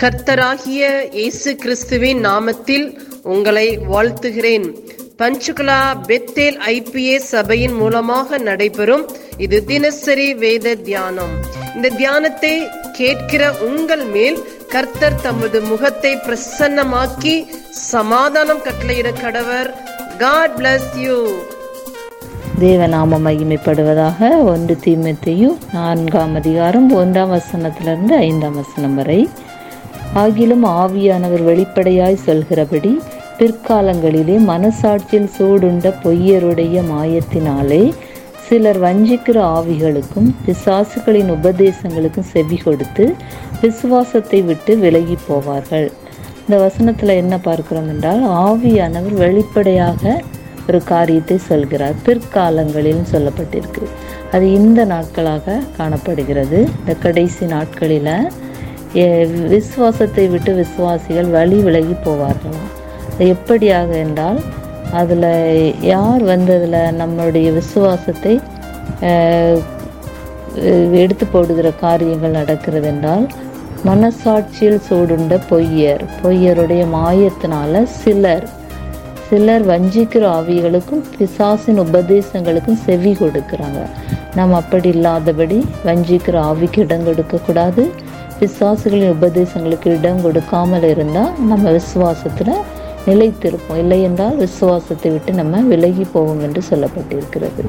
கர்த்தராகிய இயேசு கிறிஸ்துவின் நாமத்தில் உங்களை வாழ்த்துகிறேன். பஞ்சுகுலா பெத்தேல் ஐபிஏ சபையின் மூலமாக நடைபெறும் இது தினசரி வேத தியானம். இந்த தியானத்தை கேட்கிற உங்கள் மேல் கர்த்தர் தமது முகத்தை பிரசன்னமாக்கி சமாதானம் கட்டளையிட கடவர். காட் பிளஸ் யூ தேவநாம மகிமைப்படுவதாக ஒன்று தீமத்தையும் நான்காம் அதிகாரம் ஒன்றாம் வசனத்திலிருந்து ஐந்தாம் வசனம் வரை. ஆகிலும் ஆவியானவர் வெளிப்படையாய் சொல்கிறபடி பிற்காலங்களிலே மனசாட்சியில் சூடுண்ட பொய்யருடைய மாயத்தினாலே சிலர் வஞ்சிக்கிற ஆவிகளுக்கும் பிசாசுகளின் உபதேசங்களுக்கும் செவி கொடுத்து விசுவாசத்தை விட்டு விலகி போவார்கள். இந்த வசனத்தில் என்ன பார்க்கிறோம் என்றால் ஆவியானவர் வெளிப்படையாக ஒரு காரியத்தை சொல்கிறார். பிற்காலங்களில் சொல்லப்பட்டிருக்கு. அது இந்த நாட்களாக காணப்படுகிறது. இந்த கடைசி நாட்களில் விசுவாசத்தை விட்டு விசுவாசிகள் வழி விலகி போவார்களாம் எப்படியாக என்றால் அதில் யார் வந்து அதில் நம்மளுடைய விசுவாசத்தை எடுத்து போடுகிற காரியங்கள் நடக்கிறது என்றால் மனசாட்சியில் சூடுண்ட பொய்யர் பொய்யருடைய மாயத்தினால சிலர் சிலர் வஞ்சிக்கிற ஆவிகளுக்கும் பிசாசின் உபதேசங்களுக்கும் செவி கொடுக்குறாங்க. நாம் அப்படி இல்லாதபடி வஞ்சிக்கிற ஆவிக்கு இடம் கொடுக்கக்கூடாது பிசாசுகளின் உபதேசங்களுக்கு இடம் கொடுக்காமல் இருந்தால் நம்ம விசுவாசத்தில் நிலைத்திருப்போம். இல்லை என்றால் விசுவாசத்தை விட்டு நம்ம விலகி போவோம் என்று சொல்லப்பட்டிருக்கிறது.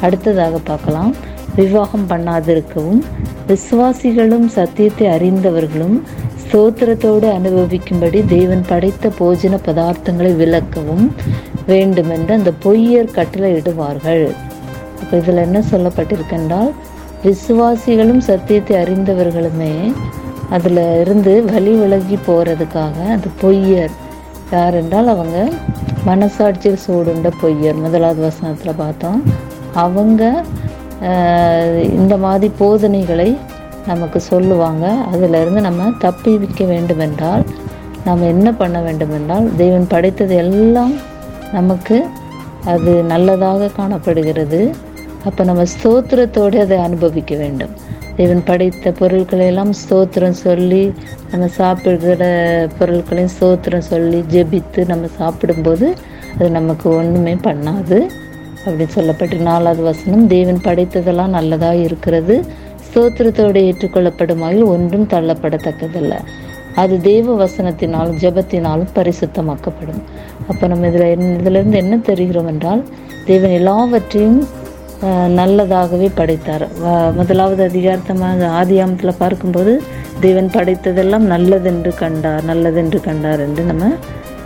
அடுத்ததாக பார்க்கலாம். விவாகம் பண்ணாதிருக்கவும் விசுவாசிகளும் சத்தியத்தை அறிந்தவர்களும் ஸ்தோத்திரத்தோடு அனுபவிக்கும்படி தேவன் படைத்த போஜன பதார்த்தங்களை விளக்கவும் வேண்டுமென்று அந்த பொய்யர் கட்டளை இடுவார்கள். அப்போ இதில் என்ன சொல்லப்பட்டிருக்கென்றால் விசுவாசிகளும் சத்தியத்தை அறிந்தவர்களுமே அதில் இருந்து வழி விலகி போகிறதுக்காக அந்த பொய்யர். யார் என்றால் அவங்க மனசாட்சியில் சூடுண்ட பொய்யர். முதலாவது வசனத்தில் பார்த்தோம். அவங்க இந்த மாதிரி போதனைகளை நமக்கு சொல்லுவாங்க. அதிலிருந்து நம்ம நம்ம தப்பிவிக்க வேண்டுமென்றால் நாம் என்ன பண்ண வேண்டுமென்றால் தெய்வன் படைத்தது எல்லாம் நமக்கு அது நல்லதாக காணப்படுகிறது. அப்போ நம்ம ஸ்தோத்திரத்தோடு அதை அனுபவிக்க வேண்டும். தேவன் படைத்த பொருட்களை எல்லாம் ஸ்தோத்திரம் சொல்லி நம்ம சாப்பிடுகிற பொருட்களையும் ஸ்தோத்திரம் சொல்லி ஜெபித்து நம்ம சாப்பிடும்போது அது நமக்கு ஒன்றுமே பண்ணாது அப்படின்னு சொல்லப்பட்டு நாலாவது வசனம் தேவன் படைத்ததெல்லாம் நல்லதாக இருக்கிறது ஸ்தோத்திரத்தோடு ஏற்றுக்கொள்ளப்படுமாயில் ஒன்றும் தள்ளப்படத்தக்கதில்ல. அது தேவ வசனத்தினாலும் ஜெபத்தினாலும் பரிசுத்தமாக்கப்படும். அப்போ நம்ம இதில் இதிலிருந்து என்ன தெரிகிறோம் என்றால் தேவன் எல்லாவற்றையும் நல்லதாகவே படைத்தார். வ- முதலாவது அதிகாரத்தமாக ஆதியாமத்தில் பார்க்கும்போது தேவன் படைத்ததெல்லாம் நல்லதென்று கண்டார் நல்லதென்று கண்டார் என்று நம்ம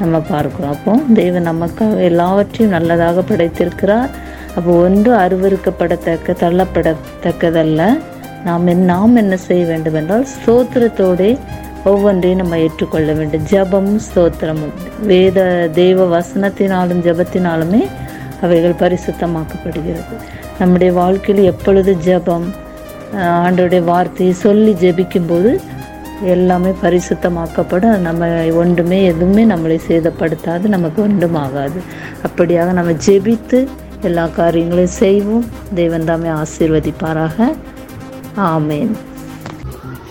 நம்ம பார்க்குறோம். அப்போ தேவன் நமக்காக எல்லாவற்றையும் நல்லதாக படைத்திருக்கிறார். அப்போ ஒன்று அருவருக்கப்படத்தக்க தள்ளப்படத்தக்கதல்ல. நாம் என் நாம் என்ன செய்ய வேண்டும் என்றால் ஸ்தோத்திரத்தோடே ஒவ்வொன்றையும் நம்ம ஏற்றுக்கொள்ள வேண்டும். ஜெபமும் ஸ்தோத்திரமும். வேத தெய்வ வசனத்தினாலும் ஜெபத்தினாலுமே அவைகள் பரிசுத்தமாக்கப்படுகிறது. நம்முடைய வாழ்க்கையில் எப்பொழுது ஜெபம் ஆண்டோடைய வார்த்தையை சொல்லி ஜெபிக்கும்போது எல்லாமே பரிசுத்தமாக்கப்படும். நம்ம ஒன்றுமே எதுவுமே நம்மளை சேதப்படுத்தாது நமக்கு ஒன்றும் ஆகாது அப்படியாக நம்ம ஜெபித்து எல்லா காரியங்களையும் செய்வோம். தெய்வந்தாமே ஆசீர்வதிப்பாராக. ஆமேன்.